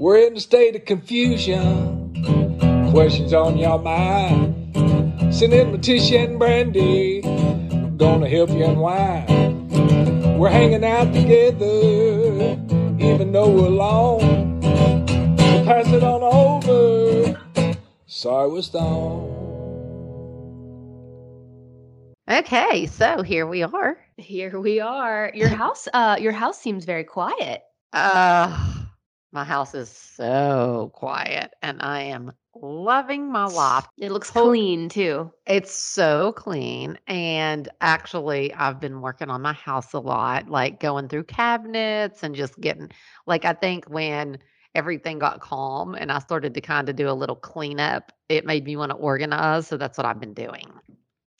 We're in a state of confusion. Questions on your mind. Send in Letitia and Brandi. Gonna help you unwind. We're hanging out together, even though we're alone. So pass it on over. Sorry we're stoned. Okay, so here we are. Here we are. Your house uh your house seems very quiet. Uh, my house is so quiet and I am loving my life. It looks Hope- clean too. It's so clean. And actually, I've been working on my house a lot, like going through cabinets and just getting, like, I think when everything got calm and I started to kind of do a little cleanup, it made me want to organize. So that's what I've been doing.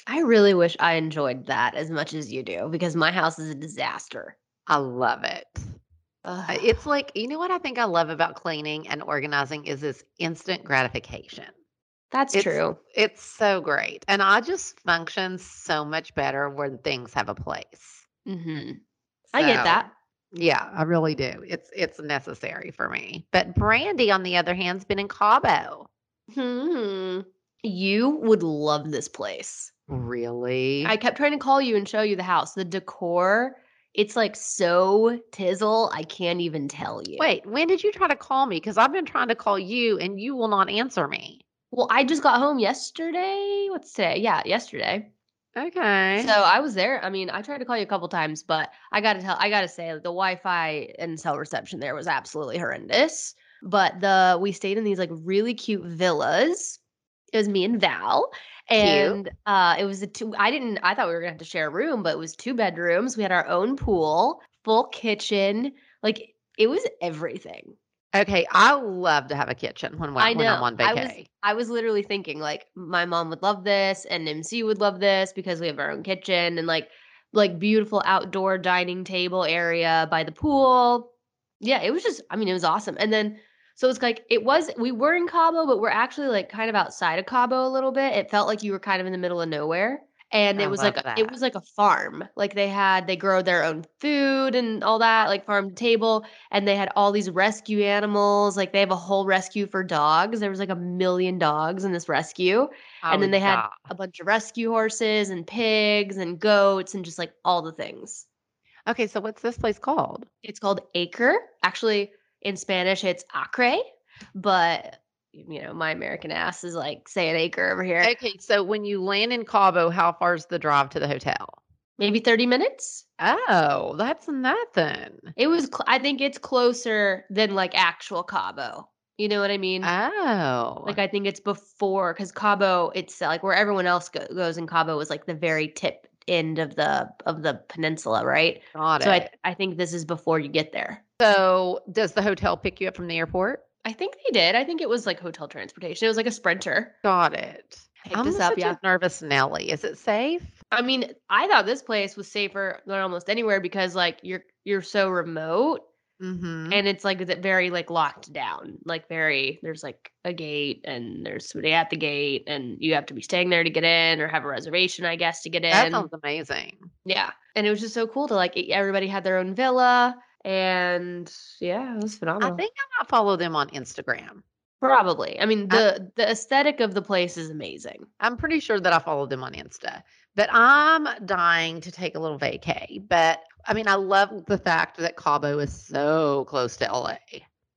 I really wish I enjoyed that as much as you do because my house is a disaster. I love it. Uh, Ugh. It's like, you know what I think I love about cleaning and organizing is this instant gratification. That's it's- true. It's so great. And I just function so much better when things have a place. Mm-hmm. I get that. Yeah, I really do. It's it's necessary for me. But Brandi, on the other hand, has been in Cabo. Hmm. You would love this place. Really? I kept trying to call you and show you the house. The decor, it's like so tizzle, I can't even tell you. Wait, when did you try to call me? Because I've been trying to call you and you will not answer me. Well, I just got home yesterday. What's today? Yeah, yesterday. Okay. So I was there. I mean, I tried to call you a couple times, but I gotta tell, I gotta say, the Wi-Fi and cell reception there was absolutely horrendous. But the we stayed in these like really cute villas. It was me and Val, and uh, it was a two. I didn't. I thought we were gonna have to share a room, but it was two bedrooms. We had our own pool, full kitchen. Like it was everything. okay, I love to have a kitchen when, I when I'm know. on I was. I was literally thinking like my mom would love this and MC would love this because we have our own kitchen and like like beautiful outdoor dining table area by the pool. Yeah, it was just I mean it was awesome. And then so it's like it was we were in Cabo but we're actually like kind of outside of Cabo a little bit. It felt like you were kind of in the middle of nowhere. And I it was like a, it was like a farm. Like they had they grow their own food and all that, like farm to table and they had all these rescue animals. Like they have a whole rescue for dogs. There was like a million dogs in this rescue, and then they had a bunch of rescue horses and pigs and goats and just like all the things. Okay, so what's this place called? It's called Acre. Actually, in Spanish, it's Acre, but you know, my American ass is like say an acre over here. Okay, so when you land in Cabo, how far is the drive to the hotel? Maybe 30 minutes. Oh, that's nothing. It was, cl- I think it's closer than like actual Cabo. You know what I mean? Oh, Like I think it's before because Cabo, it's like where everyone else go- goes in Cabo was like the very tip end of the of the peninsula, right? got So I. I think this is before you get there. So does the hotel pick you up from the airport? I think they did. I think it was like hotel transportation. It was like a sprinter. Got it. Picked I'm us up, yeah. nervous Nelly. Is it safe? I mean, I thought this place was safer than almost anywhere because like you're you're so remote Mm-hmm. and it's like very like locked down. Like very there's like a gate and there's somebody at the gate and you have to be staying there to get in or have a reservation, I guess, to get in. That sounds amazing. Yeah. And it was just so cool to like everybody had their own villa and yeah, it was phenomenal. I phenomenal. think I might follow them on Instagram. Probably. I mean, the the aesthetic of the place is amazing. I'm pretty sure that I follow them on Insta. But I'm dying to take a little vacay. But I mean, I love the fact that Cabo is so close to LA.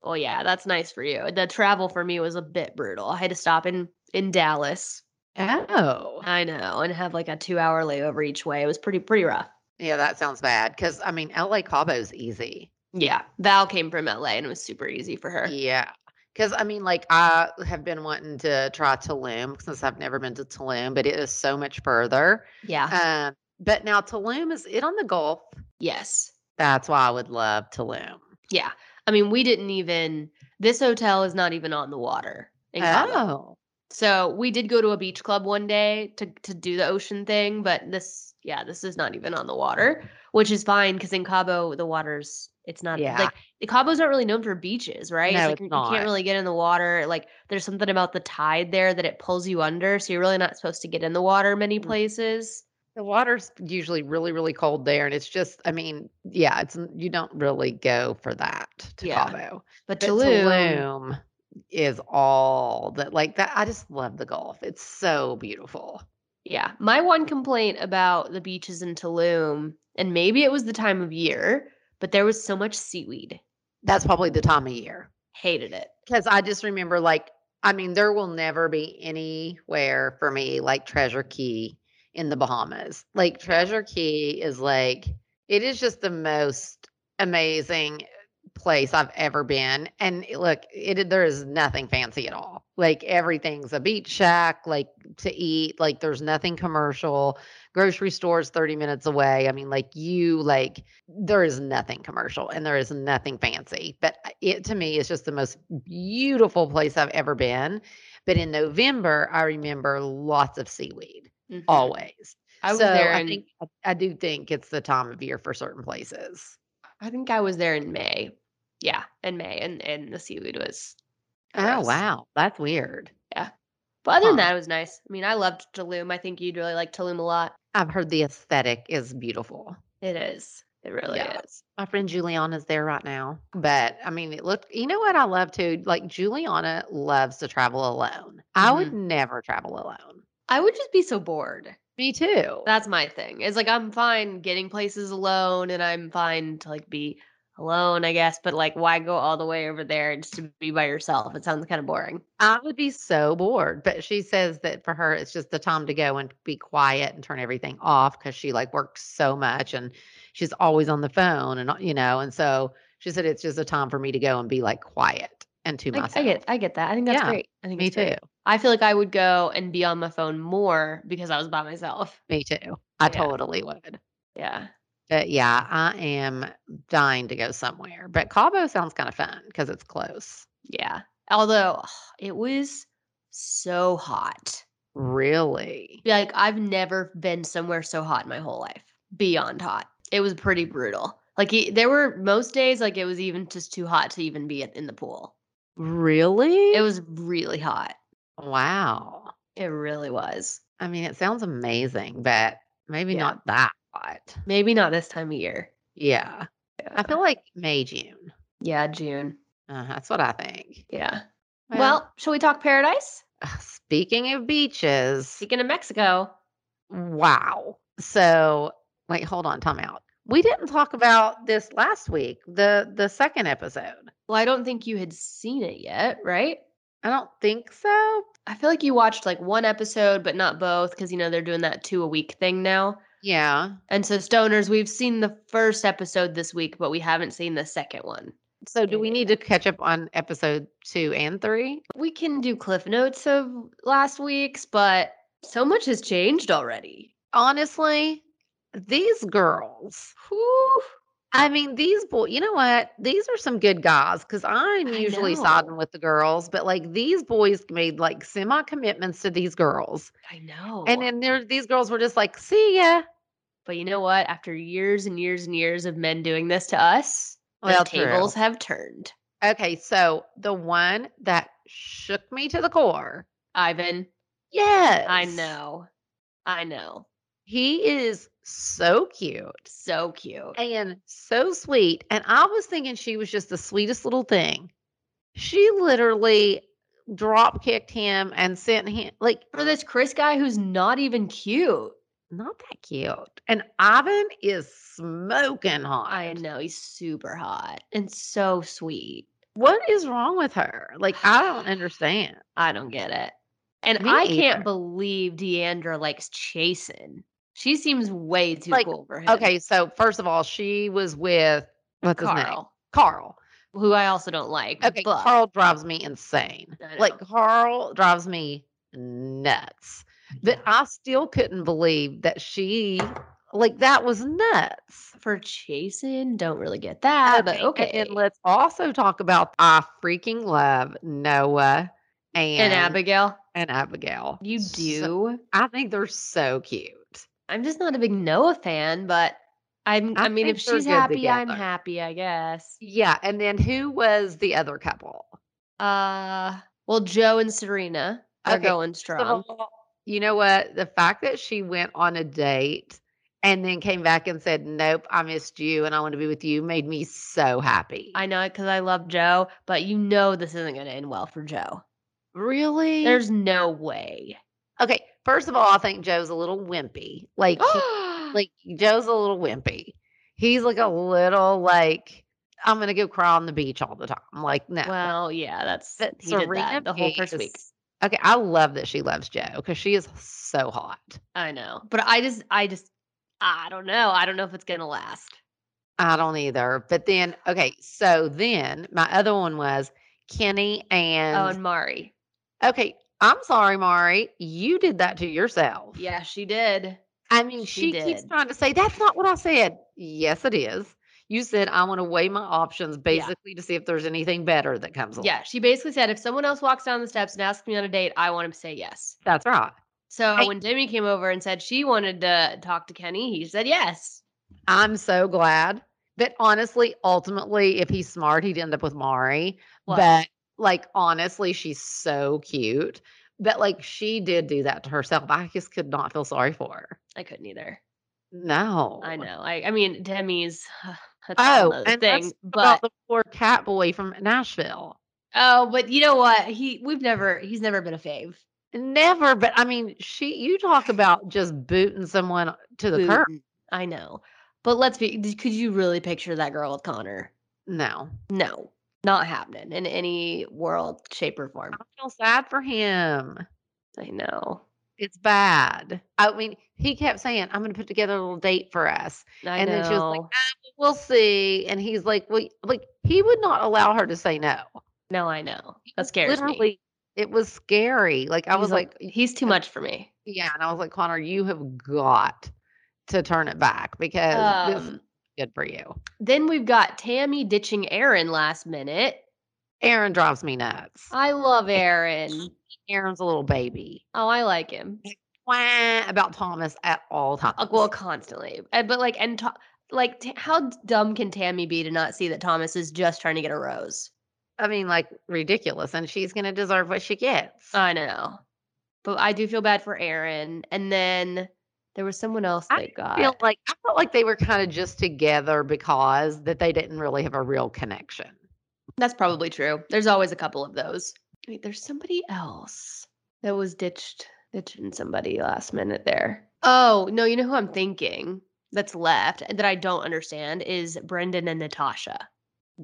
Oh yeah, that's nice for you. The travel for me was a bit brutal. I had to stop in in Dallas. Oh, I know, and have like a 2-hour layover each way. It was pretty pretty rough. Yeah, that sounds bad. Because I mean, LA Cabo's easy. Yeah. Val came from LA and it was super easy for her. Yeah. Because I mean, like I have been wanting to try Tulum since I've never been to Tulum, but it is so much further. Yeah. Um, but now Tulum is it on the Gulf? yes. That's why I would love Tulum. Yeah. I mean, we didn't even this hotel is not even on the water in Cabo. Oh, So we did go to a beach club one day to to do the ocean thing, but this yeah, this is not even on the water, which is fine because in Cabo the water's it's not Yeah. like the Cabo's not really known for beaches, right? No, like it's you you not. can't really get in the water. Like there's something about the tide there that it pulls you under, so you're really not supposed to get in the water many Mm. places. the water's usually really, really cold there, and it's just, I mean, yeah, it's you don't really go for that to Yeah. Cabo. But But Tulum, Tulum is all that like that. I just love the Gulf. It's so beautiful. Yeah. My one complaint about the beaches in Tulum, and maybe it was the time of year, but there was so much seaweed. That's probably the time of year. Hated it. Because I just remember, like, I mean, there will never be anywhere for me like Treasure Cay in the Bahamas. Like, Treasure Cay is like, it is just the most amazing place I've ever been. And look, it there is nothing fancy at all. Like, everything's a beach shack, like to eat. Like, there's nothing commercial. Grocery stores 30 minutes away. I mean, like, you, like, there is nothing commercial and there is nothing fancy. But uh, it to me is just the most beautiful place I've ever been. But in November, I remember lots of seaweed Mhm. always. I was so there I think I do think it's the time of year for certain places. I think I was there in May. Yeah, in May, and and the seaweed was. Oh wow, that's weird. Yeah, but other than that, it was nice. I mean, I loved Tulum. I think you'd really like Tulum a lot. I've heard the aesthetic is beautiful. It is. It really Yeah. is. My friend Juliana's there right now. But I mean, it looked, you know what I love too? Like Juliana loves to travel alone. I would mm-hmm. never travel alone. I would just be so bored. Me too. That's my thing. It's like I'm fine getting places alone, and I'm fine to like be alone, I guess. But like, why go all the way over there just to be by yourself? It sounds kind of boring. I would be so bored. But she says that for her, it's just the time to go and be quiet and turn everything off because she like works so much and she's always on the phone and, uh, you know, and so she said it's just a time for me to go and be like quiet and to I, myself. I get, I get that. I think that's Yeah, great. I think Me it's great. too. I feel like I would go and be on my phone more because I was by myself. Me too. I Yeah. totally would. Yeah. But yeah, I am dying to go somewhere. But Cabo sounds kind of fun because it's close. Yeah. Although it was so hot. Really? Like I've never been somewhere so hot in my whole life. Beyond hot. It was pretty brutal. Like e- there were most days like it was even just too hot to even be in the pool. Really? It was really hot. wow. It really was. I mean, it sounds amazing, but maybe Yeah. not that hot. Maybe not this time of year. Yeah. I feel like May, June. Yeah, June. Uh, that's what I think. Yeah. Well, shall we talk paradise? speaking of beaches, Speaking of Mexico. wow. So, wait, hold on, time out. We didn't talk about this last week, the the second episode. Well, I don't think you had seen it yet, right? I don't think so. I feel like you watched like one episode, but not both, because you know they're doing that two a week thing now. Yeah. And so, stoners, we've seen the first episode this week, but we haven't seen the second one. So, do we need to catch up on episode two and three? We can do cliff notes of last week's, but so much has changed already. Honestly, these girls, Whew. I mean, these boys, you know what? These are some good guys because I'm usually siding with the girls, but like these boys made like semi commitments to these girls. I know. And then there, these girls were just like, see ya. but you know what? After years and years and years of men doing this to us, Well, the true. tables have turned. Okay. So the one that shook me to the core. Ivan, Yes. I know. I know. He is so cute. So cute. and so sweet. And I was thinking she was just the sweetest little thing. She literally drop kicked him and sent him like For this Chris guy who's not even cute. not that cute. And Ivan is smoking hot. I know he's super hot and so sweet. What is wrong with her? Like I don't understand. I don't get it. And Me I either. can't believe Deandra likes Chasen. She seems way too Like, cool for him. Okay, so first of all, she was with what's his name? Karl, Karl. who I also don't like. Okay, but Karl drives me insane. Like. Karl drives me nuts. But I still couldn't believe that she Like that was nuts. For Chasen, don't really get that, but and okay. then let's also talk about I freaking love Noah and, And Abigail, and Abigail. you So- do. I think they're so cute. I'm just not a big Noah fan, but I'm. I, I mean, if she's happy, I'm happy. I guess. Yeah, and then who was the other couple? Uh, well, Joe and Serena are Okay, going strong. all, you know what? The fact that she went on a date and then came back and said, "Nope, I missed you and I want to be with you," made me so happy. I know it because I love Joe, but you know this isn't going to end well for Joe. really? There's no way. okay. First of all, I think Joe's a little wimpy. Like, he- like Joe's a little wimpy. He's like a little like I'm gonna go cry on the beach all the time. Like, no. well, yeah, that's But he did that the whole first week. Okay, I love that she loves Joe because she is so hot. I know, but I just, I just, I don't know. I don't know if it's gonna last. I don't either. But then, okay, so then my other one was Kenny and, oh, and Mari. okay, I'm sorry, Mari, you did that to yourself. Yeah, she did. I mean, she she, keeps trying to say that's not what I said. Yes, it is. You said I want to weigh my options basically to see if there's anything better that comes along. Yeah, she basically said if someone else walks down the steps and asks me on a date, I want to say yes. That's right. So Hey. when Demi came over and said she wanted to talk to Kenny, he said yes. I'm so glad. But honestly, ultimately, if he's smart, he'd end up with Mari. What? But like honestly, she's so cute. But like she did do that to herself. I just could not feel sorry for her. I couldn't either. No. I know. I, I mean, Demi's that's Oh, and thing. But about the poor cat boy from Nashville. oh, but you know what? He we've never he's never been a fave. Never, but I mean, she. You talk about just booting someone to the curb. I know. But let's be could you really picture that girl with Connor? No, No. Not happening in any world, shape, or form. I feel sad for him. I know. It's bad. I mean, he kept saying, "I'm going to put together a little date for us," I and know. then she was like, "Ah, "We'll see." And he's like, "Well, like he would not allow her to say no." no, I know. That scares me. it was scary. Like I He's was a- like, he's too much for me. yeah, and I was like, Connor, you have got to turn it back because this Um, good for you. then we've got Tammy ditching Aaron last minute. Aaron drives me nuts. I love Aaron. Aaron's a little baby. Oh, I like him. Wah, about Thomas at all times. Well, constantly. Uh, But like, and to- like, t- how dumb can Tammy be to not see that Thomas is just trying to get a rose? I mean, like ridiculous, and she's gonna deserve what she gets. I know. But I do feel bad for Aaron. And then there was someone else I they got. I feel like I felt like they were kind of just together because that they didn't really have a real connection. That's probably true. There's always a couple of those. Wait, there's somebody else that was ditched, ditching somebody last minute there. Oh, no, you know who I'm thinking that's left that I don't understand is Brendan and Natasha.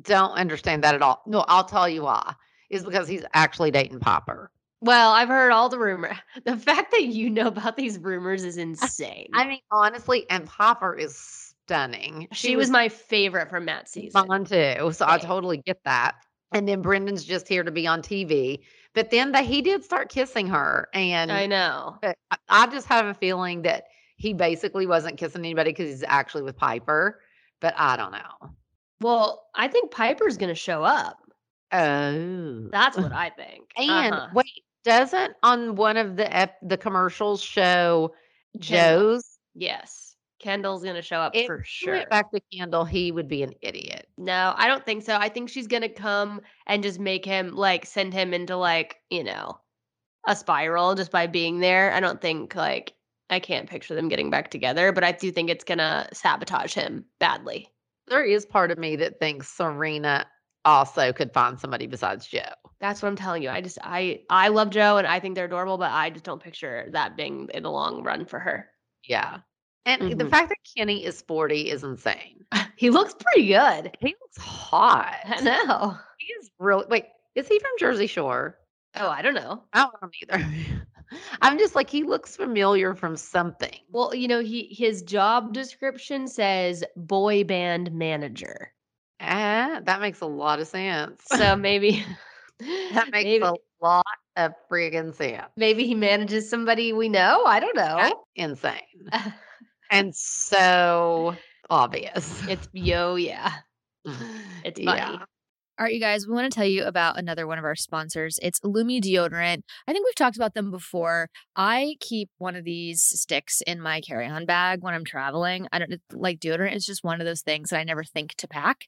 Don't understand that at all. No, I'll tell you why. Is because he's actually dating Pieper. Well, I've heard all the rumor. The fact that you know about these rumors is insane. I mean, honestly, and Pieper is stunning. she was my favorite from that season. mine too, so I totally get that. And then Brendan's just here to be on TV. But then the, he did start kissing her, and I know. I I just have a feeling that he basically wasn't kissing anybody because he's actually with Pieper. But I don't know. Well, I think Pieper's going to show up. Oh, That's what I think. and Uh-huh. wait, doesn't on one of the ep- the commercials show Kendall. Joe's? Yes. Kendall's going to show up If for sure. went back to Kendall, he would be an idiot. No, I don't think so. I think she's gonna come and just make him like send him into like, you know, a spiral just by being there. I don't think like I can't picture them getting back together, but I do think it's gonna sabotage him badly. There is part of me that thinks Serena also could find somebody besides Joe. That's what I'm telling you. I just I I love Joe and I think they're adorable, but I just don't picture that being in the long run for her. Yeah. And the Mhm. fact that Kenny is 40 is insane. He looks pretty good. He looks hot. I know. He is really wait, is he from Jersey Shore? Oh, I don't know. I don't know either. I'm just like he looks familiar from something. Well, you know, he his job description says boy band manager. Ah, that makes a lot of sense. So maybe that makes maybe, a lot of friggin' sense. maybe he manages somebody we know. I don't know. That's insane. and so obvious. It's yo yeah. It's funny. Yeah. All right, you guys, we want to tell you about another one of our sponsors. It's Lume deodorant. I think we've talked about them before. I keep one of these sticks in my carry-on bag when I'm traveling. I don't like deodorant it's just one of those things that I never think to pack.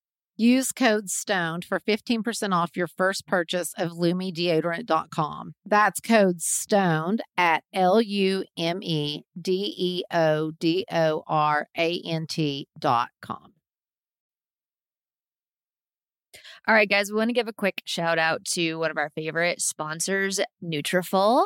Use code STONED for 15% off your first purchase of LumeDeodorant.com. That's code STONED at L U M E D E O D O R A N T.com. All right, guys, we want to give a quick shout out to one of our favorite sponsors, Nutrafol.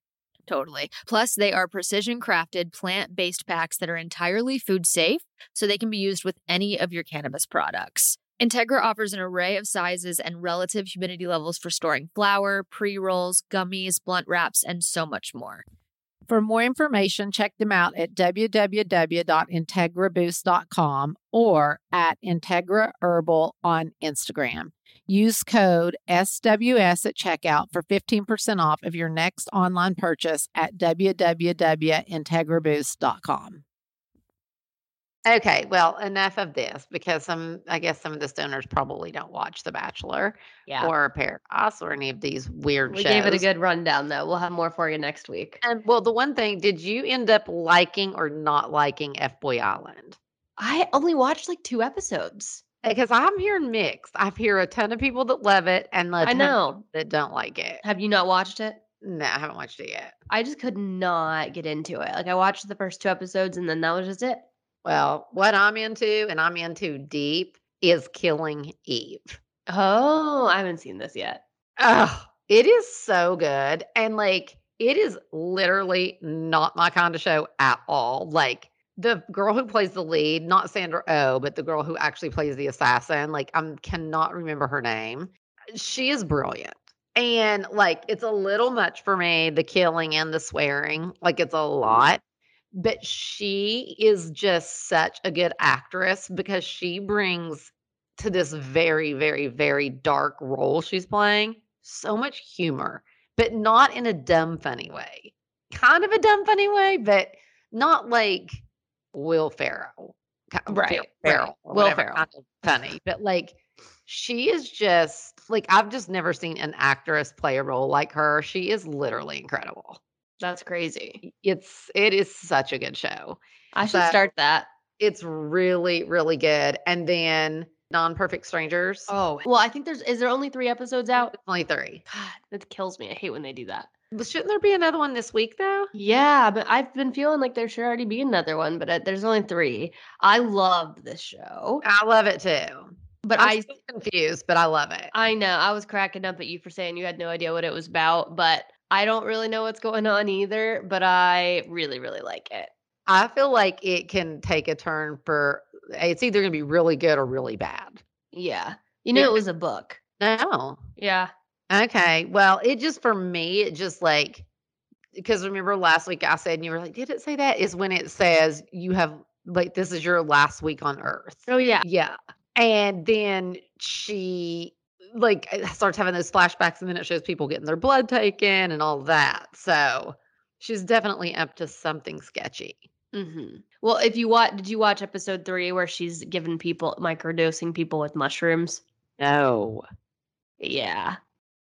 Totally. Plus, they are precision crafted plant based packs that are entirely food safe, so they can be used with any of your cannabis products. Integra offers an array of sizes and relative humidity levels for storing flour, pre rolls, gummies, blunt wraps, and so much more. For more information, check them out at www.integraboost.com or at Integra Herbal on Instagram. Use code SWS at checkout for 15% off of your next online purchase at www.integraboost.com. Okay, well, enough of this because some, I guess some of the stoners probably don't watch The Bachelor Yeah. or Paradise or any of these weird we shows. gave it a good rundown though. We'll have more for you next week. And well, the one thing, did you end up liking or not liking F Boy Island? I only watched like two episodes. Eh, because I'm hearing mixed. I hear a ton of people that love it and I know. that don't like it. Have you not watched it? No, I haven't watched it yet. I just could not get into it. Like I watched the first two episodes and then that was just it. Well, what I'm into, and I'm into deep, is Killing Eve. Oh, I haven't seen this yet. Oh, it is so good. And like, it is literally not my kind of show at all. Like, the girl who plays the lead, not Sandra Oh, but the girl who actually plays the assassin, like, I cannot remember her name. She is brilliant. And like, it's a little much for me, the killing and the swearing. Like, it's a mm. lot. But she is just such a good actress because she brings to this very, very, very dark role she's playing so much humor, but not in a dumb, funny way. Kind of a dumb, funny way, but not like Will Ferrell. Right. Ferrell, Will Ferrell. kind of funny, but like she is just like I've just never seen an actress play a role like her. She is literally incredible. That's crazy. It's it is such a good show. I should So- start that. It's really, really good. And then Nine Perfect Strangers. Oh, well, I think there's is there only 3 episodes out? only three. God, that kills me. I hate when they do that. But shouldn't there be another one this week though? Yeah, but I've been feeling like there should already be another one, but uh, there's only 3. I love this show. I love it too. But I'm I confused, but I love it. I know. I was cracking up at you for saying you had no idea what it was about, but I don't really know what's going on either, but I really really like it. I feel like it can take a turn for eh, it's either going to be really good or really bad. Yeah. You know Yeah. it was a book. No. Yeah. Okay. Well, it just for me, it just like because remember last week I said and you were like, did it say that? Is when it says you have like this is your last week on earth. Oh yeah. Yeah. And then she like starts having those flashbacks and then it shows people getting their blood taken and all that. So she's definitely up to something sketchy. hmm Well, if you watch, did you watch episode three where she's giving people microdosing people with mushrooms? No. Yeah,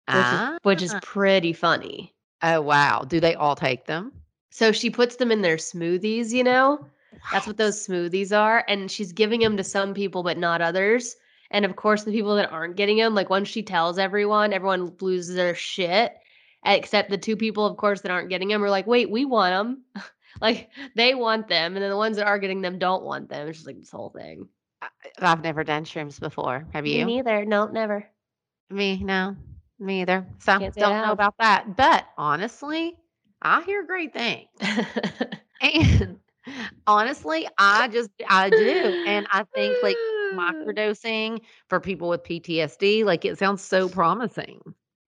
which, is, which is Ah. pretty funny. Oh wow. Do they all take them? So she puts them in their smoothies. You know, that's what those smoothies are, and she's giving them to some people but not others. And of course, the people that aren't getting them, like once she tells everyone, everyone loses their shit. Except the two people, of course, that aren't getting them are like, "Wait, we want them." like they want them, and then the ones that are getting them don't want them. It's just like this whole thing. I've never done shrooms before. Have you? Me neither. No, never. Me, no. Me either. So Can't don't know about that. But honestly, I hear great things. And honestly, I just I do. And I think like microdosing for people with PTSD, like it sounds so promising.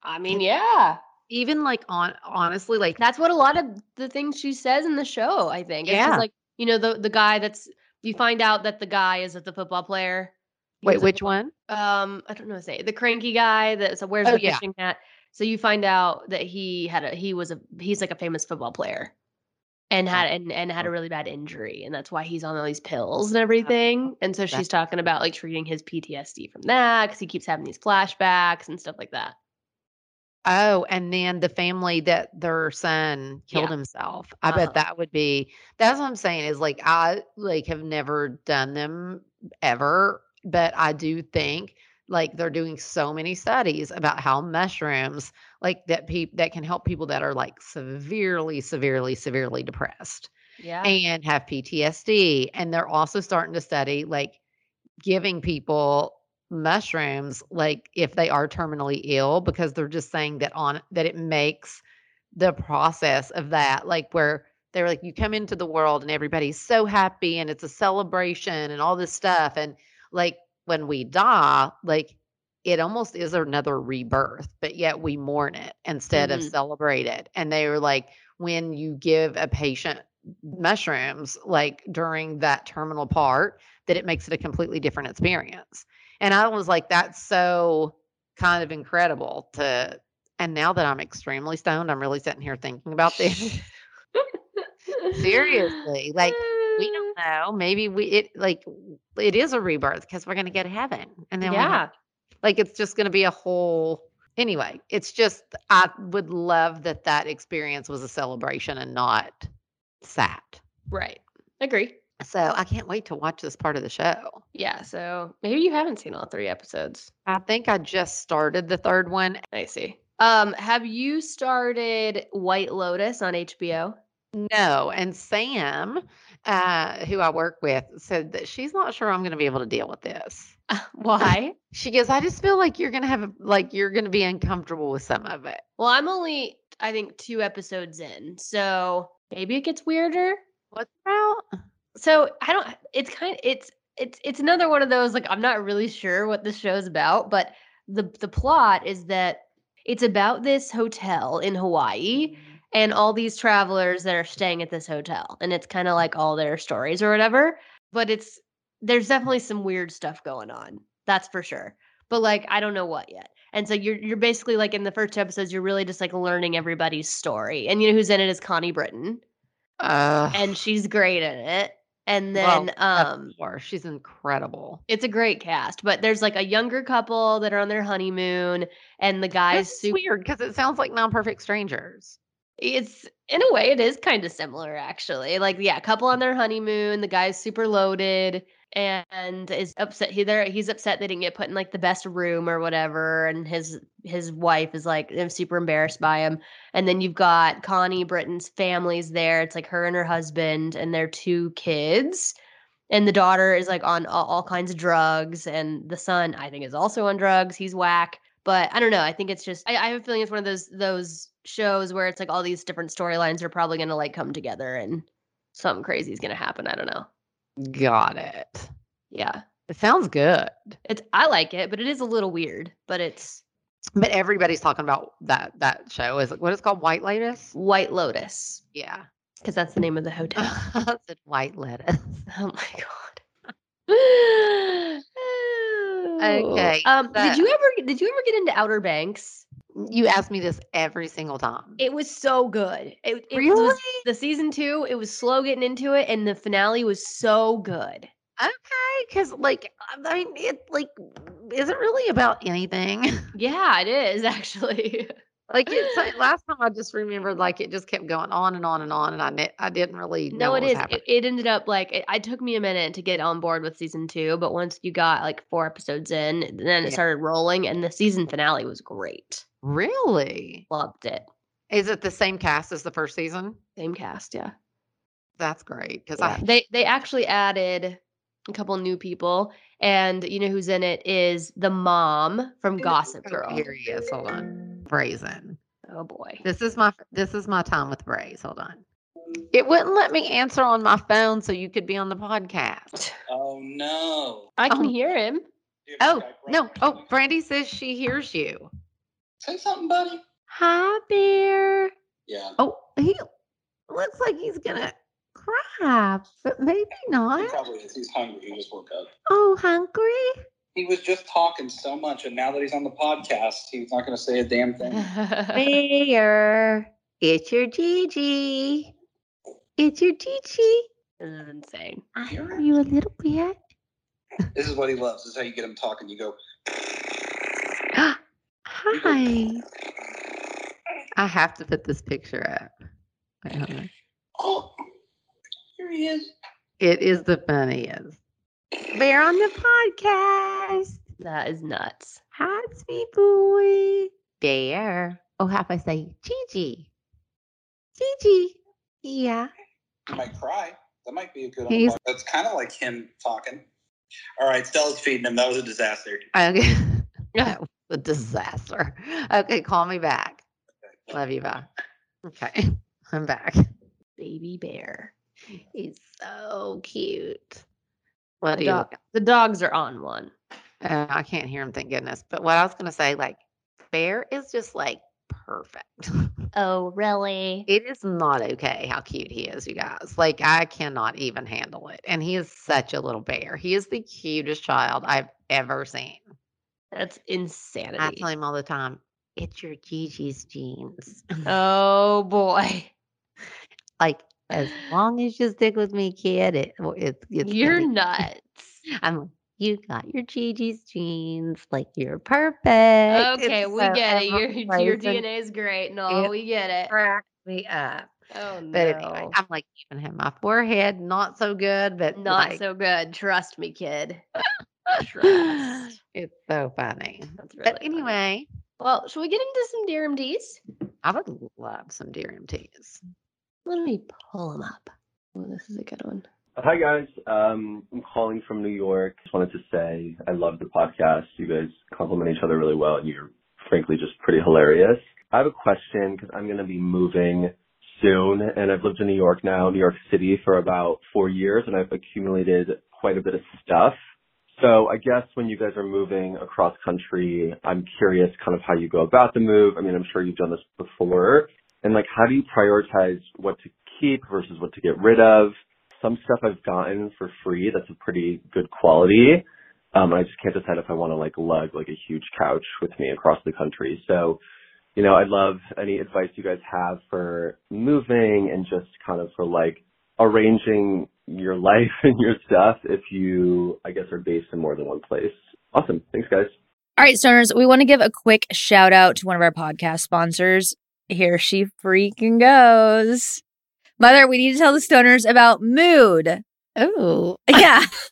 I mean, yeah. Even like on honestly, like That's what a lot of the things she says in the show, I think. It's Yeah. like, you know, the the guy that's you find out that the guy is at the football player. He wait, was a which one? Um, I don't know what to say. The cranky guy that so wears Oh, the yeah. fishing hat. So you find out that he had a he was a he's like a famous football player. And had and, and had a really bad injury, and that's why he's on all these pills and everything. And so she's talking about like treating his PTSD from that because he keeps having these flashbacks and stuff like that. Oh, and then the family that their son killed Yeah. himself. I Uh-huh. bet that would be that's what I'm saying is like I like have never done them ever, but I do think like they're doing so many studies about how mushrooms like that people that can help people that are like severely severely severely depressed Yeah. and have PTSD and they're also starting to study like giving people mushrooms like if they are terminally ill because they're just saying that on that it makes the process of that like where they're like you come into the world and everybody's so happy and it's a celebration and all this stuff and like when we die like it almost is another rebirth but yet we mourn it instead of Mhm. celebrate it. And they were like when you give a patient mushrooms like during that terminal part that it makes it a completely different experience. And i was like that's so kind of incredible to and now that i'm extremely stoned i'm really sitting here thinking about this. Seriously like we don't know maybe we it like it is a rebirth because we're going to get heaven and then have- yeah. like it's just going to be a whole anyway it's just i would love that that experience was a celebration and not sad Right. Agree. So I can't wait to watch this part of the show. Yeah, so maybe you haven't seen all three episodes. I think I just started the third one. I see. Um, have you started White Lotus on HBO? No, and Sam, uh, who I work with, said that she's not sure I'm going to be able to deal with this. Why? She goes, I just feel like you're going to have, a, like, you're going to be uncomfortable with some of it. well, I'm only I think two episodes in, so maybe it gets weirder. What's about? So I don't. It's kind. It's it's it's another one of those like I'm not really sure what the show's about, but the the plot is that it's about this hotel in Hawaii and all these travelers that are staying at this hotel, and it's kind of like all their stories or whatever. But it's there's definitely some weird stuff going on. That's for sure. But like I don't know what yet. And so you're you're basically like in the first two episodes, you're really just like learning everybody's story. And you know who's in it is Connie Britton, Uh, and she's great in it. And then um um, she's incredible. it's a great cast, but there's like a younger couple that are on their honeymoon, and the guy's super. weird because it sounds like Nine Perfect Strangers. It's in a way, it is kind of similar actually. Like, yeah, couple on mm. their honeymoon. The guy's super loaded and is upset. He there, he's upset they didn't get put in like the best room or whatever. And his his wife is like I'm super embarrassed by him. And then you've got Connie Britton's family's there. It's like her and her husband and their two kids. And the daughter is like on all, all kinds of drugs, and the son I think is also on drugs. He's whack. But I don't know. I think it's just I, I have a feeling it's one of those those shows where it's like all these different storylines are probably gonna like come together and something crazy is gonna happen. I don't know. Got it. Yeah. It sounds good. It's I like it, but it is a little weird. But it's But everybody's talking about that that show. Is it what it's called? White Lotus? White Lotus Yeah. because that's the name of the hotel. White lettuce. oh my god. Okay, Um, did you ever did you ever get into Outer Banks? You ask me this every single time. It was so good. It, it Really? was the season two. It was slow getting into it, and the finale was so good. Okay, because like I mean, it like isn't really about anything. Yeah, it is actually. Like it's like, last time I just remembered like it just kept going on and on and on, and I ne- I didn't really know No, what it was It, it ended up like it, it took me a minute to get on board with season two, but once you got like four episodes in, then it Yeah. started rolling, and the season finale was great. Really? Loved it. Is it the same cast as the first season? Same cast, yeah. That's great because Yeah. I They they actually added a couple new people, and you know who's in it is the mom from Gossip Oh, Girl. Here he is. Hold on. Brazen. Oh boy. This is my this is my time with Braze. Hold on. It wouldn't let me answer on my phone, so you could be on the podcast. Oh no. I can Oh. hear him. Dude, Oh no! Oh. Brandi says she hears you. Say something, buddy. Hi, Bear. Yeah. Oh, he looks like he's gonna cry, but maybe He not. probably is. He's hungry. He just woke up. Oh, hungry? He was just talking so much, and now that he's on the podcast, he's not going to say a damn thing. Bear, it's your Gigi. It's your Gigi. This is insane. I hear you a little bit. This is what he loves. This is how you get him talking. You go. Hi. I have to put this picture up. Wait, hold on. Oh, here he is. It is the funniest. Bear on the podcast. That is nuts. Hi, sweet boy. Bear. Oh, how I say Gigi? Gigi. Yeah. He might cry. That might be a good. He's- He's... That's kind of like him talking. All right, Stella's feeding him. That was a disaster. Okay. that was a disaster. Okay, call me back. Love you. Bye. Okay. I'm back. Baby bear. He's so cute. What do The, you the dogs are on one. Uh, I can't hear him, thank goodness. But what I was going to say, like, Bear is just like perfect. Oh, really? it is not okay how cute he is, you guys. Like, I cannot even handle it. And he is such a little bear. He is the cutest child I've ever seen. That's insanity. I tell him all the time, it's your Gigi's genes. Oh boy. like, as long as you stick with me, kid, it, it's, it's You're nuts. I'm like, you got your Gigi's genes. Like, you're perfect. It's Okay, we so get it. Your your. DNA is great. No, we get it. cracked me up. Oh no. But anyway, I'm like giving him my forehead, not so good, but Not like, so good. Trust me, kid. Trust. it's so funny. That's really But funny. anyway, Well, should we get into some DRMDs? I would love some DRMTs. Let me pull them up. Oh, this is a good one. Hi guys, um, I'm calling from New York. Just wanted to say I love the podcast. You guys complement each other really well, and you're frankly just pretty hilarious. I have a question because I'm going to be moving soon, and I've lived in New York now, New York City, for about four years, and I've accumulated quite a bit of stuff. So I guess when you guys are moving across country, I'm curious kind of how you go about the move. I mean, I'm sure you've done this before. And like, how do you prioritize what to keep versus what to get rid of? Some stuff I've gotten for free that's a pretty good quality. Um, I just can't decide if I want to like lug like a huge couch with me across the country. So, you know, I'd love any advice you guys have for moving and just kind of for like arranging your life and your stuff if you, I guess, are based in more than one place. Awesome. Thanks, guys. All right, stoners, we want to give a quick shout out to one of our podcast sponsors. Here she freaking goes. Mother, we need to tell the stoners about mood. Oh, Yeah.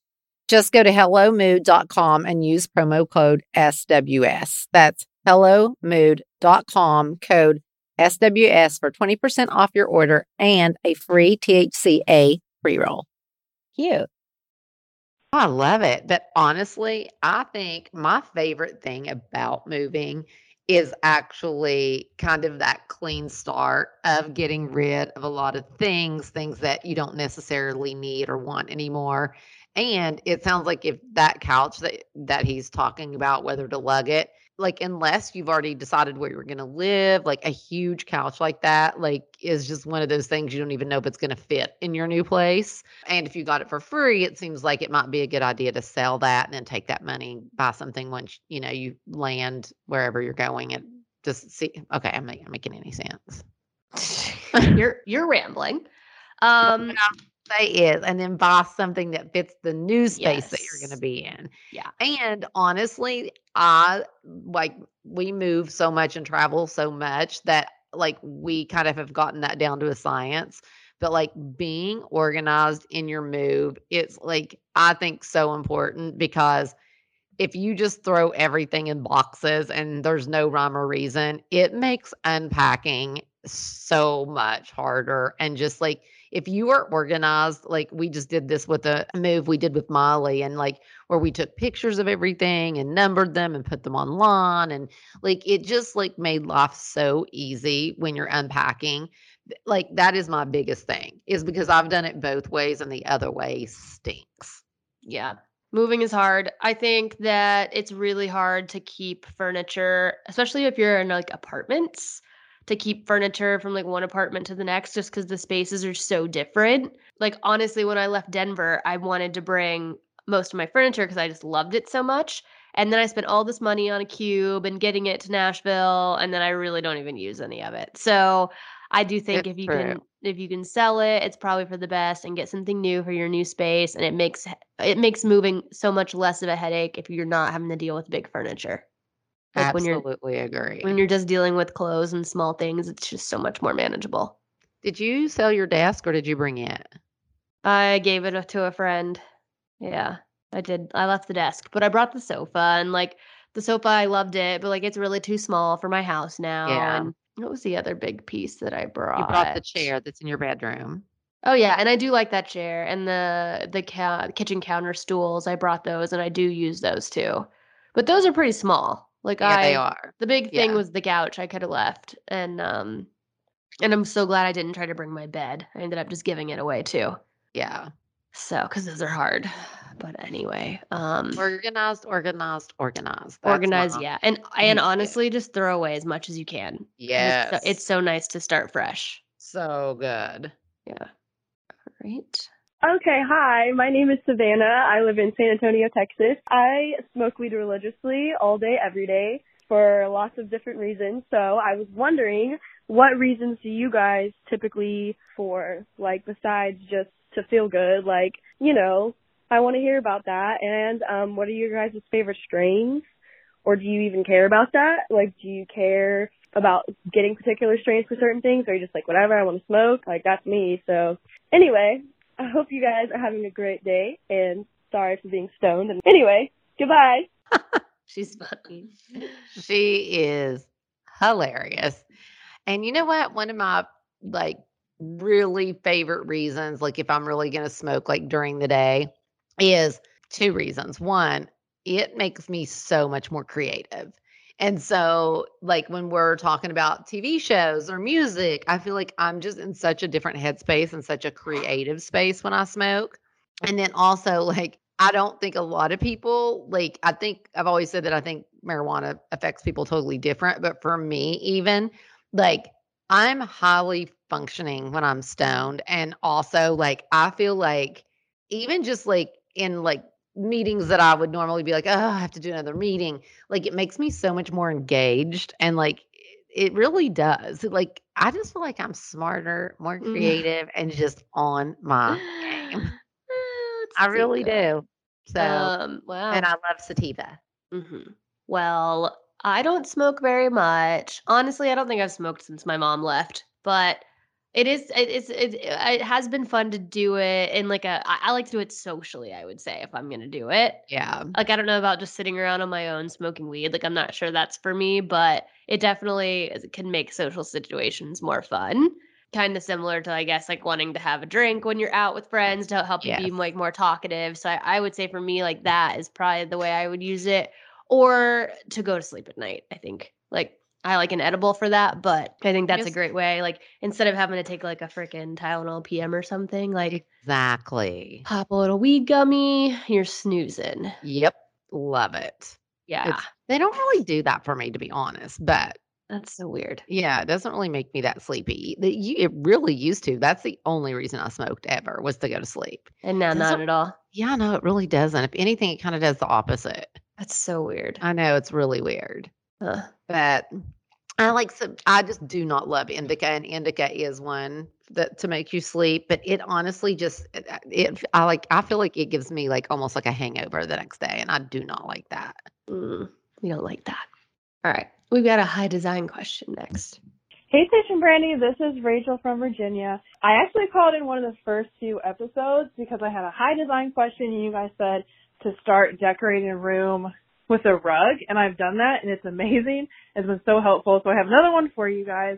Just go to HelloMood.com and use promo code SWS. That's HelloMood.com code SWS for 20% off your order and a free THCA pre roll. Cute. I love it. But honestly, I think my favorite thing about moving is actually kind of that clean start of getting rid of a lot of things, things that you don't necessarily need or want anymore. And it sounds like if that couch that that he's talking about whether to lug it, like unless you've already decided where you're going to live, like a huge couch like that like is just one of those things you don't even know if it's going to fit in your new place. And if you got it for free, it seems like it might be a good idea to sell that and then take that money, buy something once you know you land wherever you're going and just see. Okay, I'm not making any sense. you're you're rambling. Um, say is, and then buy something that fits the new space that you're going to be in. Yeah. And honestly, I like we move so much and travel so much that like we kind of have gotten that down to a science. But like being organized in your move, it's like I think so important because if you just throw everything in boxes and there's no rhyme or reason, it makes unpacking so much harder. And just like if you are organized, like we just did this with a move we did with Molly, and like where we took pictures of everything and numbered them and put them online, and like it just like made life so easy when you're unpacking. Like that is my biggest thing, is because I've done it both ways, and the other way stinks. Yeah. Moving is hard. I think that it's really hard to keep furniture, especially if you're in like apartments, to keep furniture from like one apartment to the next just because the spaces are so different. Like, honestly, when I left Denver, I wanted to bring most of my furniture because I just loved it so much. And then I spent all this money on a cube and getting it to Nashville, and then I really don't even use any of it. So I do think It's if you true. can if you can sell it, it's probably for the best and get something new for your new space and it makes it makes moving so much less of a headache if you're not having to deal with big furniture. Like when you're Absolutely agree. when you're just dealing with clothes and small things, it's just so much more manageable. Did you sell your desk or did you bring it? I gave it to a friend. Yeah, I did. I left the desk, but I brought the sofa and like the sofa, I loved it, but like it's really too small for my house now. Yeah. And what was the other big piece that I brought? You brought the chair that's in your bedroom. Oh yeah, and I do like that chair and the the ca- kitchen counter stools. I brought those and I do use those too. But those are pretty small. Like Yeah, I they are. the big thing Yeah. was the couch I could have left and um and I'm so glad I didn't try to bring my bed. I ended up just giving it away too. Yeah. So, cuz those are hard. But anyway, um Organized, organized, organized. That's organize, my- yeah. And and Yeah. honestly just throw away as much as you can. 'cause It's Yes. so, it's so nice to start fresh. so good. Yeah. All right. Okay, hi. My name is Savannah. I live in San Antonio, Texas. I smoke weed religiously all day, every day for lots of different reasons. So I was wondering, what reasons do you guys typically for, like, besides just to feel good? Like, you know, I want to hear about that. And um, what are your guys' favorite strains? Or do you even care about that? Like, do you care about getting particular strains for certain things? Or are you just like, whatever, I want to smoke? Like, that's me. So, anyway, I hope you guys are having a great day and sorry for being stoned. And anyway, goodbye. She's funny. She is hilarious. And you know what? One of my like really favorite reasons, like if I'm really going to smoke like during the day, is two reasons. One, it makes me so much more creative. And so, like when we're talking about TV shows or music, I feel like I'm just in such a different headspace and such a creative space when I smoke. And then also, like, I don't think a lot of people, like, I think I've always said that I think marijuana affects people totally different. But for me, even, like, I'm highly functioning when I'm stoned. And also, like, I feel like even just like in like meetings that I would normally be like, oh, I have to do another meeting, like, it makes me so much more engaged. And like, it really does. Like, I just feel like I'm smarter, more Mm. creative, and just on my game. I really do. So, Um, wow. and I love sativa. hmm Well, I don't smoke very much. Honestly, I don't think I've smoked since my mom left, but it is it is it, it has been fun to do it in like a I, I like to do it socially, I would say, if I'm gonna do it. Yeah. Like I don't know about just sitting around on my own smoking weed. Like I'm not sure that's for me, but it definitely is- can make social situations more fun. Kind of similar to I guess like wanting to have a drink when you're out with friends to help you be like more talkative. So I, I would say for me like that is probably the way I would use it, or to go to sleep at night. I think like I like an edible for that, but I think that's a great way. Like instead of having to take like a freaking Tylenol PM or something, like Exactly. pop a little weed gummy, you're snoozing. Yep. Love it. Yeah, It's- They don't really do that for me, to be honest. But that's so weird. yeah, it doesn't really make me that sleepy. It really used to. That's the only reason I smoked ever was to go to sleep. And now Doesn't- at all. Yeah, no, it really doesn't. If anything, it kind of does the opposite. That's so weird. I know it's really weird. Huh. But I like some. I just do not love indica, and indica is one that to make you sleep. But it honestly just it, it. I like. I feel like it gives me like almost like a hangover the next day, and I do not like that. Mm, we don't like that. All right. We've got a high design question next. Hey, Tish and Brandi, this is Rachel from Virginia. I actually called in one of the first few episodes because I had a high design question and you guys said to start decorating a room with a rug and I've done that and it's amazing. It's been so helpful. So I have another one for you guys.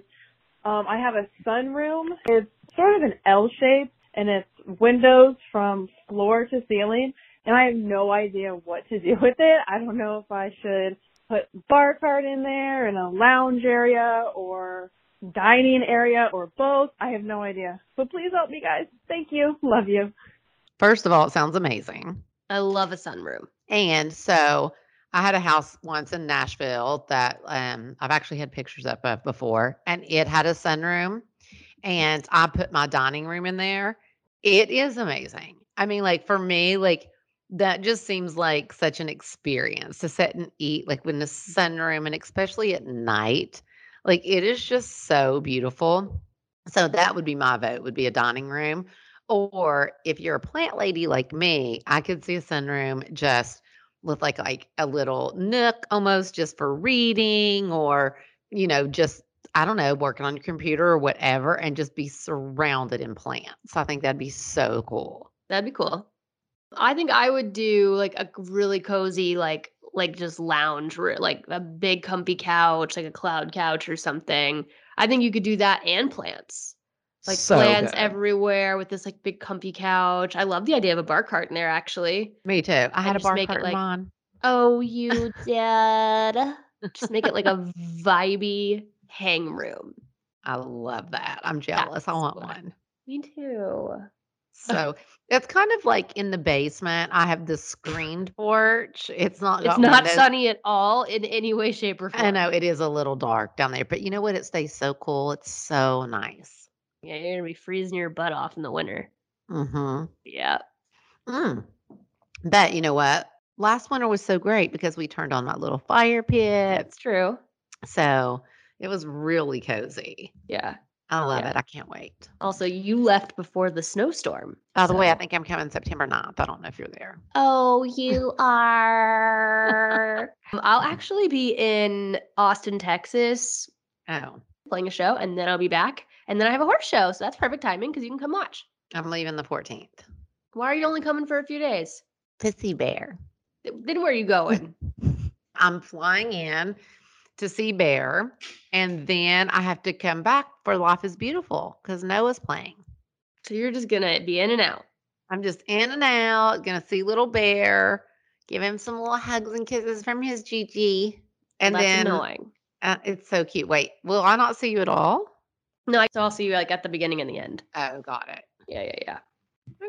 Um, I have a sunroom. It's sort of an L shape and it's windows from floor to ceiling and I have no idea what to do with it. I don't know if I should put bar cart in there and a lounge area or dining area or both. I have no idea. So please help me guys. Thank you. Love you. First of all, it sounds amazing. I love a sunroom. And so I had a house once in Nashville that um, I've actually had pictures up of before, and it had a sunroom, and I put my dining room in there. It is amazing. I mean, like for me, like that just seems like such an experience to sit and eat, like in the sunroom, and especially at night. Like it is just so beautiful. So that would be my vote, would be a dining room. Or if you're a plant lady like me, I could see a sunroom just with like like a little nook almost just for reading or, you know, just I don't know, working on your computer or whatever and just be surrounded in plants. I think that'd be so cool. That'd be cool. I think I would do like a really cozy, like like just lounge, like a big comfy couch, like a cloud couch or something. I think you could do that and plants, like So plants good. everywhere with this like big comfy couch. I love the idea of a bar cart in there. Actually, Me too. I had a bar make it cart like- mine. oh, you did. just make it like a vibey hang room. I love that. I'm jealous. I want one. Me too. So it's kind of like in the basement. I have this screened porch. It's not. It's not windows. sunny at all in any way, shape, or form. I know it is a little dark down there, but you know what? It stays so cool. It's so nice. Yeah, you're gonna be freezing your butt off in the winter. Mm-hmm. Yeah. Mm. But you know what? Last winter was so great because we turned on my little fire pit. That's true. So it was really cozy. Yeah. I love Yeah. it. I can't wait. Also, you left before the snowstorm. By the way, I think I'm coming September 9th. I don't know if you're there. Oh, you are. I'll actually be in Austin, Texas, Oh, playing a show, and then I'll be back. And then I have a horse show, so that's perfect timing because you can come watch. I'm leaving the 14th. Why are you only coming for a few days? Pissy Bear. Then where are you going? I'm flying in to see Bear, and then I have to come back for Life is Beautiful because Noah's playing. so you're just gonna be in and out. I'm just in and out, gonna see little Bear, give him some little hugs and kisses from his Gigi, and that's then annoying. uh, it's so cute. Wait, will I not see you at all? No, I- so I'll see you like at the beginning and the end. Oh, got it. Yeah, yeah, yeah.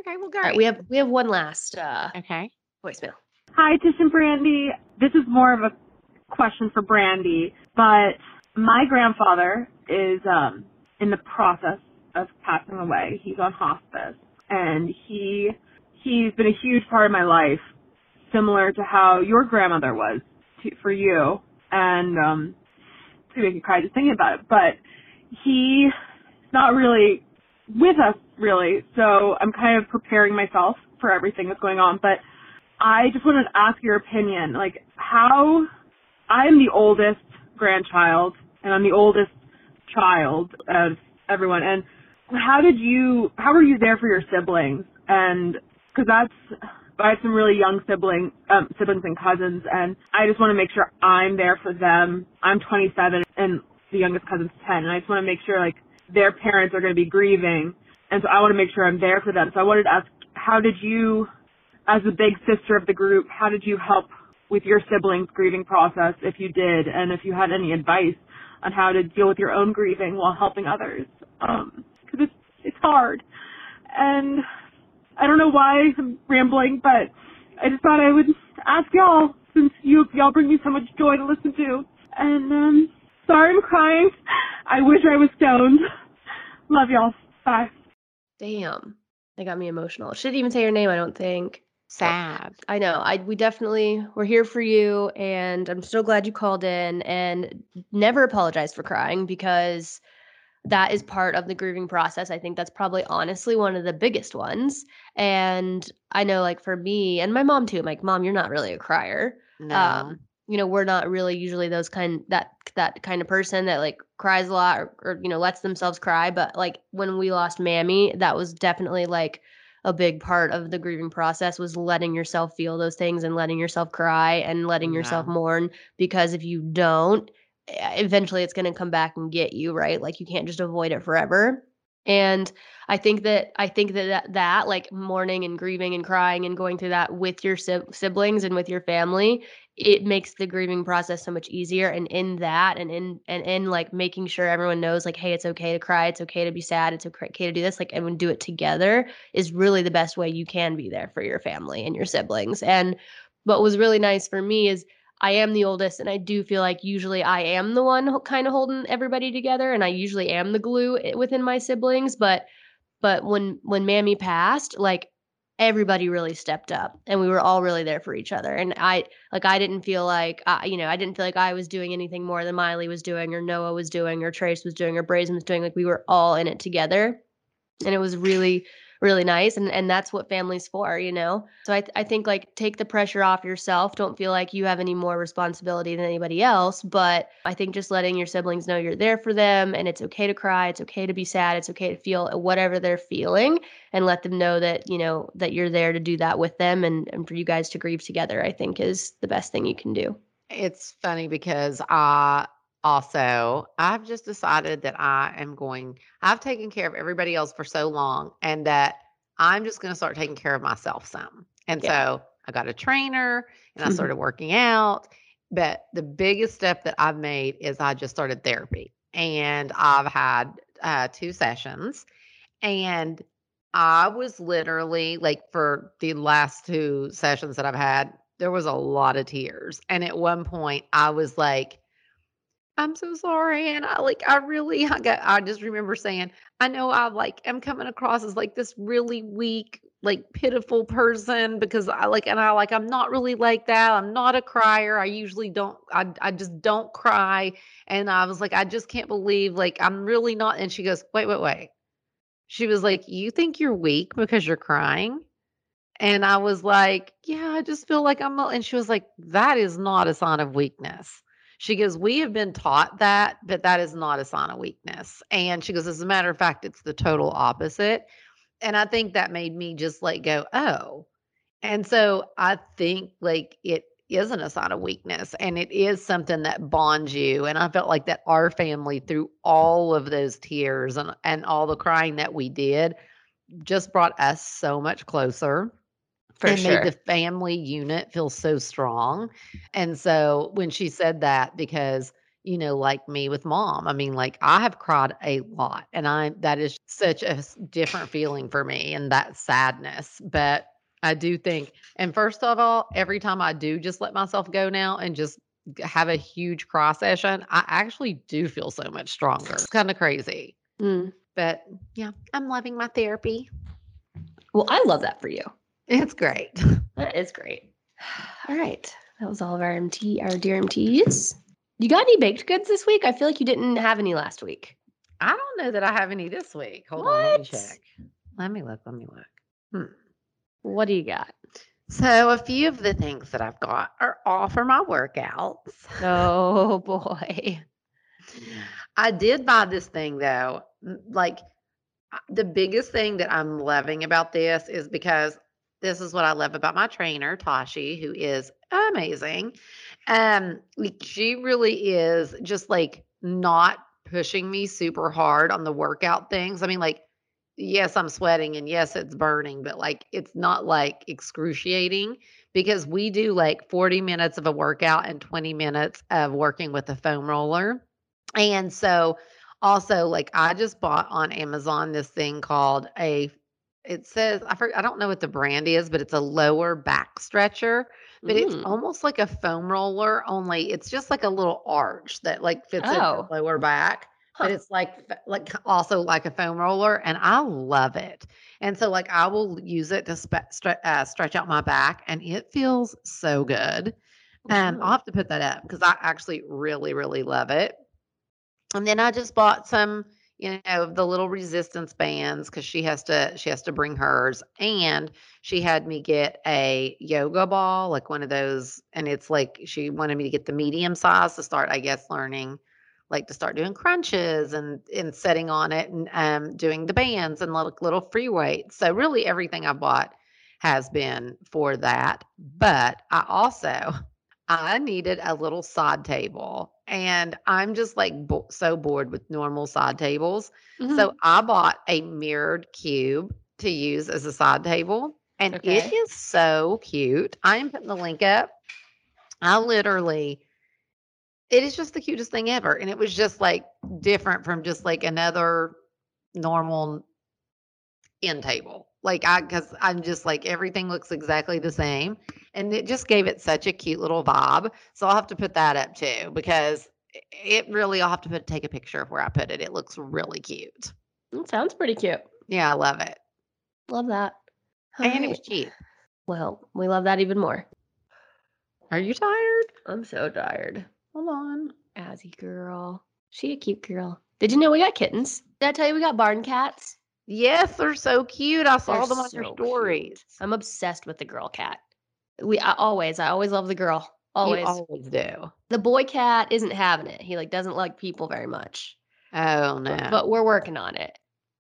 Okay, well, All great. right, we have we have one last uh, okay. voicemail. Hi, Tish and Brandi. This is more of a question for Brandi, but my grandfather is um, in the process of passing away. He's on hospice, and he he's been a huge part of my life, similar to how your grandmother was to, for you. And um, it's gonna make me cry just thinking about it. But he's not really with us, really. So I'm kind of preparing myself for everything that's going on, but. I just wanted to ask your opinion. Like, how I'm the oldest grandchild, and I'm the oldest child of everyone. And how did you? How were you there for your siblings? And because that's I have some really young siblings, um, siblings and cousins, and I just want to make sure I'm there for them. I'm 27, and the youngest cousin's 10, and I just want to make sure like their parents are going to be grieving, and so I want to make sure I'm there for them. So I wanted to ask, how did you? as the big sister of the group, how did you help with your siblings' grieving process, if you did, and if you had any advice on how to deal with your own grieving while helping others? Because it's it's hard, and I don't know why I'm rambling, but I just thought I would ask y'all since you y'all bring me so much joy to listen to. And um, sorry I'm crying. I wish I was stoned. Love y'all. Bye. Damn, they got me emotional. Shouldn't even say your name. I don't think. Sad. I know. I we definitely we're here for you, and I'm so glad you called in. And never apologize for crying because that is part of the grieving process. I think that's probably honestly one of the biggest ones. And I know, like for me and my mom too. I'm like, mom, you're not really a crier. No. Um, you know, we're not really usually those kind that that kind of person that like cries a lot or, or you know lets themselves cry. But like when we lost Mammy, that was definitely like a big part of the grieving process was letting yourself feel those things and letting yourself cry and letting yourself mourn because if you don't eventually it's going to come back and get you right like you can't just avoid it forever and i think that i think that that, that like mourning and grieving and crying and going through that with your sib- siblings and with your family it makes the grieving process so much easier. And in that and in and in like making sure everyone knows like hey it's okay to cry it's okay to be sad it's okay to do this like and do it together is really the best way you can be there for your family and your siblings. And what was really nice for me is I am the oldest and I do feel like usually I am the one kind of holding everybody together and I usually am the glue eh, within my siblings but but when when Mammy passed like everybody really stepped up and we were all really there for each other and i like i didn't feel like I, you know i didn't feel like i was doing anything more than miley was doing or noah was doing or trace was doing or Braison was doing like we were all in it together and it was really really nice and and that's what family's for you know? So i th- i think like take the pressure off yourself don't feel like you have any more responsibility than anybody else but i think just letting your siblings know you're there for them and it's okay to cry it's okay to be sad it's okay to feel whatever they're feeling and let them know that you know that you're there to do that with them and and for you guys to grieve together i think is the best thing you can do. It's funny because I also I've just decided that I am going I've taken care of everybody else for so long and that I'm just going to start taking care of myself some. And Yeah. so I got a trainer and I started working out, but the biggest step that I've made is I just started therapy. And I've had uh, two sessions and I was literally like for the last two sessions that I've had, there was a lot of tears. And at one point I was like, I'm so sorry. And I like I really I got I just remember saying, I know I like am coming across as like this really weak, like pitiful person because I like and I like I'm not really like that. I'm not a crier. I usually don't I I just don't cry. And I was like, I just can't believe like I'm really not and she goes, Wait, wait, wait. She was like, You think you're weak because you're crying? And I was like, Yeah, I just feel like I'm a-" and she was like, That is not a sign of weakness. She goes, We have been taught that, but that is not a sign of weakness. And she goes, As a matter of fact, it's the total opposite. And I think that made me just like go, Oh. And so I think like it isn't a sign of weakness and it is something that bonds you. And I felt like that our family, through all of those tears and, and all the crying that we did, just brought us so much closer for and sure made the family unit feel so strong. And so when she said that, because you know, like me with mom, I mean, like I have cried a lot, and I that is such a different feeling for me, and that sadness. But I do think, and first of all, every time I do just let myself go now and just have a huge cry session, I actually do feel so much stronger. It's kind of crazy, Mm. but yeah, I'm loving my therapy. well i love that for you It's great. That is great. All right. That was all of our MT, our dear MTs. You got any baked goods this week? I feel like you didn't have any last week. I don't know that I have any this week. Hold on, let me check. Let me look. Let me look. Hmm. What do you got? So a few of the things that I've got are all for my workouts. Oh boy. I did buy this thing though. Like the biggest thing that I'm loving about this is because this is what I love about my trainer, Tashi, who is amazing. Um, she really is just like not pushing me super hard on the workout things. I mean, like, yes, I'm sweating and yes, it's burning, but like it's not like excruciating because we do like 40 minutes of a workout and 20 minutes of working with a foam roller. And so also like I just bought on Amazon this thing called a it says I for, I don't know what the brand is, but it's a lower back stretcher, but it's Mm. almost like a foam roller only it's just like a little arch that like fits in Oh. your lower back, but it's like like also like a foam roller and I love it. And so like I will use it to spe- stre- uh, stretch out my back and it feels so good. Um, I'll have to put that up because I actually really, really love it. And then I just bought some, you know, the little resistance bands because she has to she has to bring hers. And she had me get a yoga ball, like one of those, and it's like she wanted me to get the medium size to start, I guess, learning like to start doing crunches and and setting on it and um doing the bands and little little free weights. So really everything I bought has been for that. But I also I needed a little side table. And I'm just like bo- so bored with normal side tables. Mhm. So I bought a mirrored cube to use as a side table. And it Okay. is so cute. I am putting the link up. I literally, it is just the cutest thing ever. And it was just like different from just like another normal end table. Like I, because I'm just like everything looks exactly the same, and it just gave it such a cute little vibe. So I'll have to put that up too because it really. I'll have to put take a picture of where I put it. It looks really cute. That sounds pretty cute. Yeah, I love it. Love that. and it was cheap. Well, we love that even more. Are you tired? I'm so tired. Hold on. Azzy girl. She a cute girl. Did you know we got kittens? Did I tell you we got barn cats? Yes, they're so cute. I saw They're them on your stories. cute. I'm obsessed with the girl cat. We I always, I always love the girl. Always. You always do. the boy cat isn't having it. He like doesn't like people very much. Oh no. But, but we're working on it.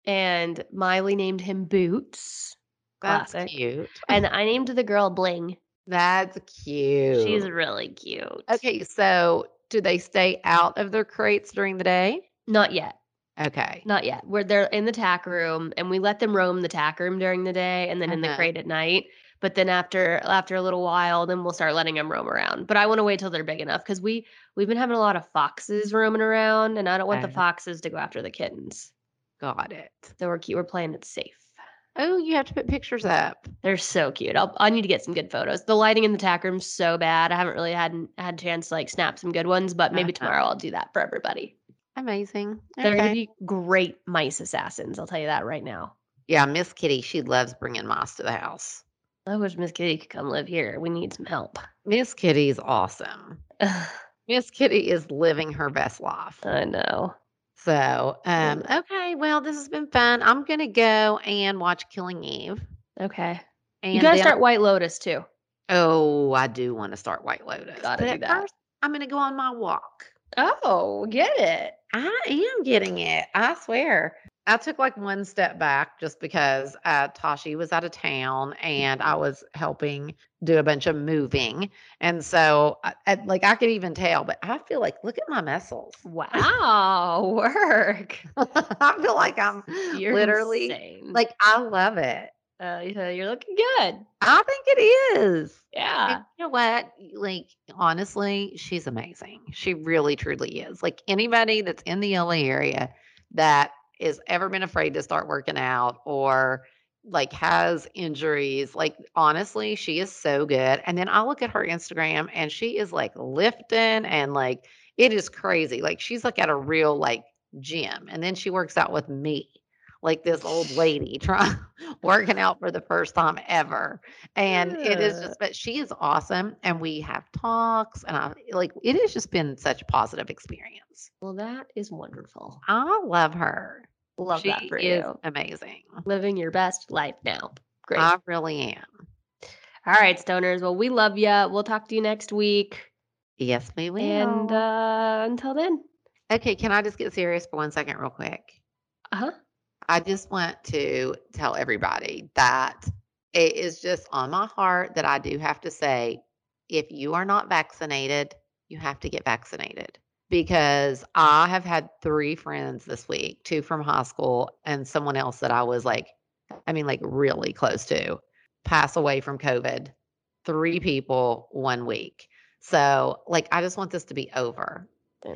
And Miley named him Boots. That's Classic. cute. And I named the girl Bling. That's cute. She's really cute. okay. So, do they stay out of their crates during the day? Not yet. Okay. Not yet. We're they're in the tack room and we let them roam the tack room during the day and then in the Uh-huh. crate at night. But then after after a little while, then we'll start letting them roam around. But I want to wait till they're big enough because we we've been having a lot of foxes roaming around, and I don't want the Oh. foxes to go after the kittens. Got it. So we're keep, we're playing it safe. Oh, you have to put pictures up. They're so cute. I'll, I need to get some good photos. The lighting in the tack room's so bad. I haven't really had had a chance to like snap some good ones, but maybe Uh-huh. tomorrow I'll do that for everybody. Amazing. They're gonna be great mice assassins. I'll tell you that right now. Yeah, Miss Kitty, she loves bringing mice to the house. I wish Miss Kitty could come live here. We need some help. Miss Kitty's awesome. Miss Kitty is living her best life. I know. So, um, okay, well, this has been fun. I'm gonna go and watch Killing Eve. Okay. And you gotta then- start White Lotus too. Oh, I do want to start White Lotus. Gotta but do at that. first, I'm gonna go on my walk. Oh, get it. I am getting it. I swear. I took like one step back just because uh, Tashi was out of town and I was helping do a bunch of moving. And so, I, I- like, I could even tell, but I feel like, look at my muscles. Wow, work. I feel like I'm You're literally, insane. like, I love it. Uh, yeah, you're looking good. I think it is. Yeah. And you know what? Like, honestly, she's amazing. She really, truly is. Like, anybody that's in the LA area that has ever been afraid to start working out or like has injuries, like, honestly, she is so good. And then I look at her Instagram and she is like lifting and like, it is crazy. Like, she's like at a real like gym. And then she works out with me. Like this old lady trying working out for the first time ever and it is just but she is awesome and we have talks and i like it has just been such a positive experience Well, that is wonderful. i love her Love she that for is you. amazing Living your best life now. Great. i really am All right, stoners. Well, we love you. We'll talk to you next week. yes we will And uh, until then, okay can i just get serious for one second real quick uh huh. I just want to tell everybody that it is just on my heart that i do have to say if you are not vaccinated you have to get vaccinated because I have had three friends this week, two from high school and someone else that I was like, I mean, like really close to pass away from COVID. Three people one week. So, like, I just want this to be over.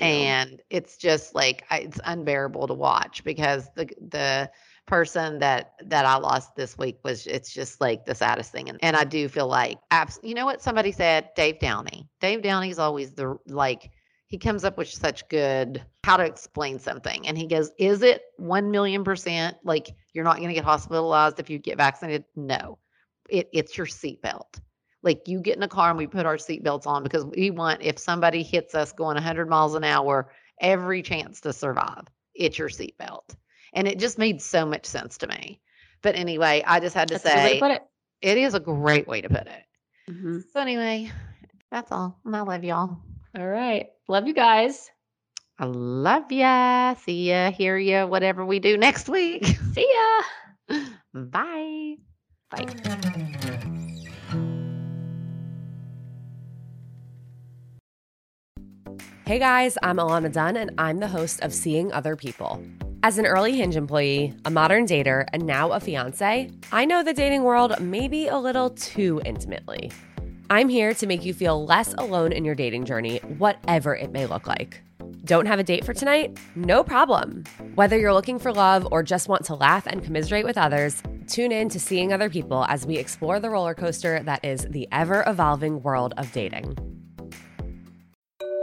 And it's just like it's unbearable to watch because the the person that that I lost this week was it's just like the saddest thing. And, and I do feel like abs- you know what somebody said? Dave Downey. Dave Downey's always the like he comes up with such good how to explain something. And he goes is it 1 million percent like you're not going to get hospitalized if you get vaccinated? No. It, it's your seatbelt like you get in a car and we put our seatbelts on because we want if somebody hits us going 100 miles an hour every chance to survive it's your seatbelt and it just made so much sense to me but anyway i just had to That's a good way to say put it. it is a great way to put it Mhm. so anyway that's all and i love y'all All right. Love you guys. i love ya see ya hear ya whatever we do next week See ya. bye Bye. Hey guys, I'm Alana Dunn, and I'm the host of Seeing Other People. As an early Hinge employee, a modern dater, and now a fiance, I know the dating world maybe a little too intimately. I'm here to make you feel less alone in your dating journey, whatever it may look like. Don't have a date for tonight? No problem. Whether you're looking for love or just want to laugh and commiserate with others, tune in to Seeing Other People as we explore the roller coaster that is the ever evolving world of dating.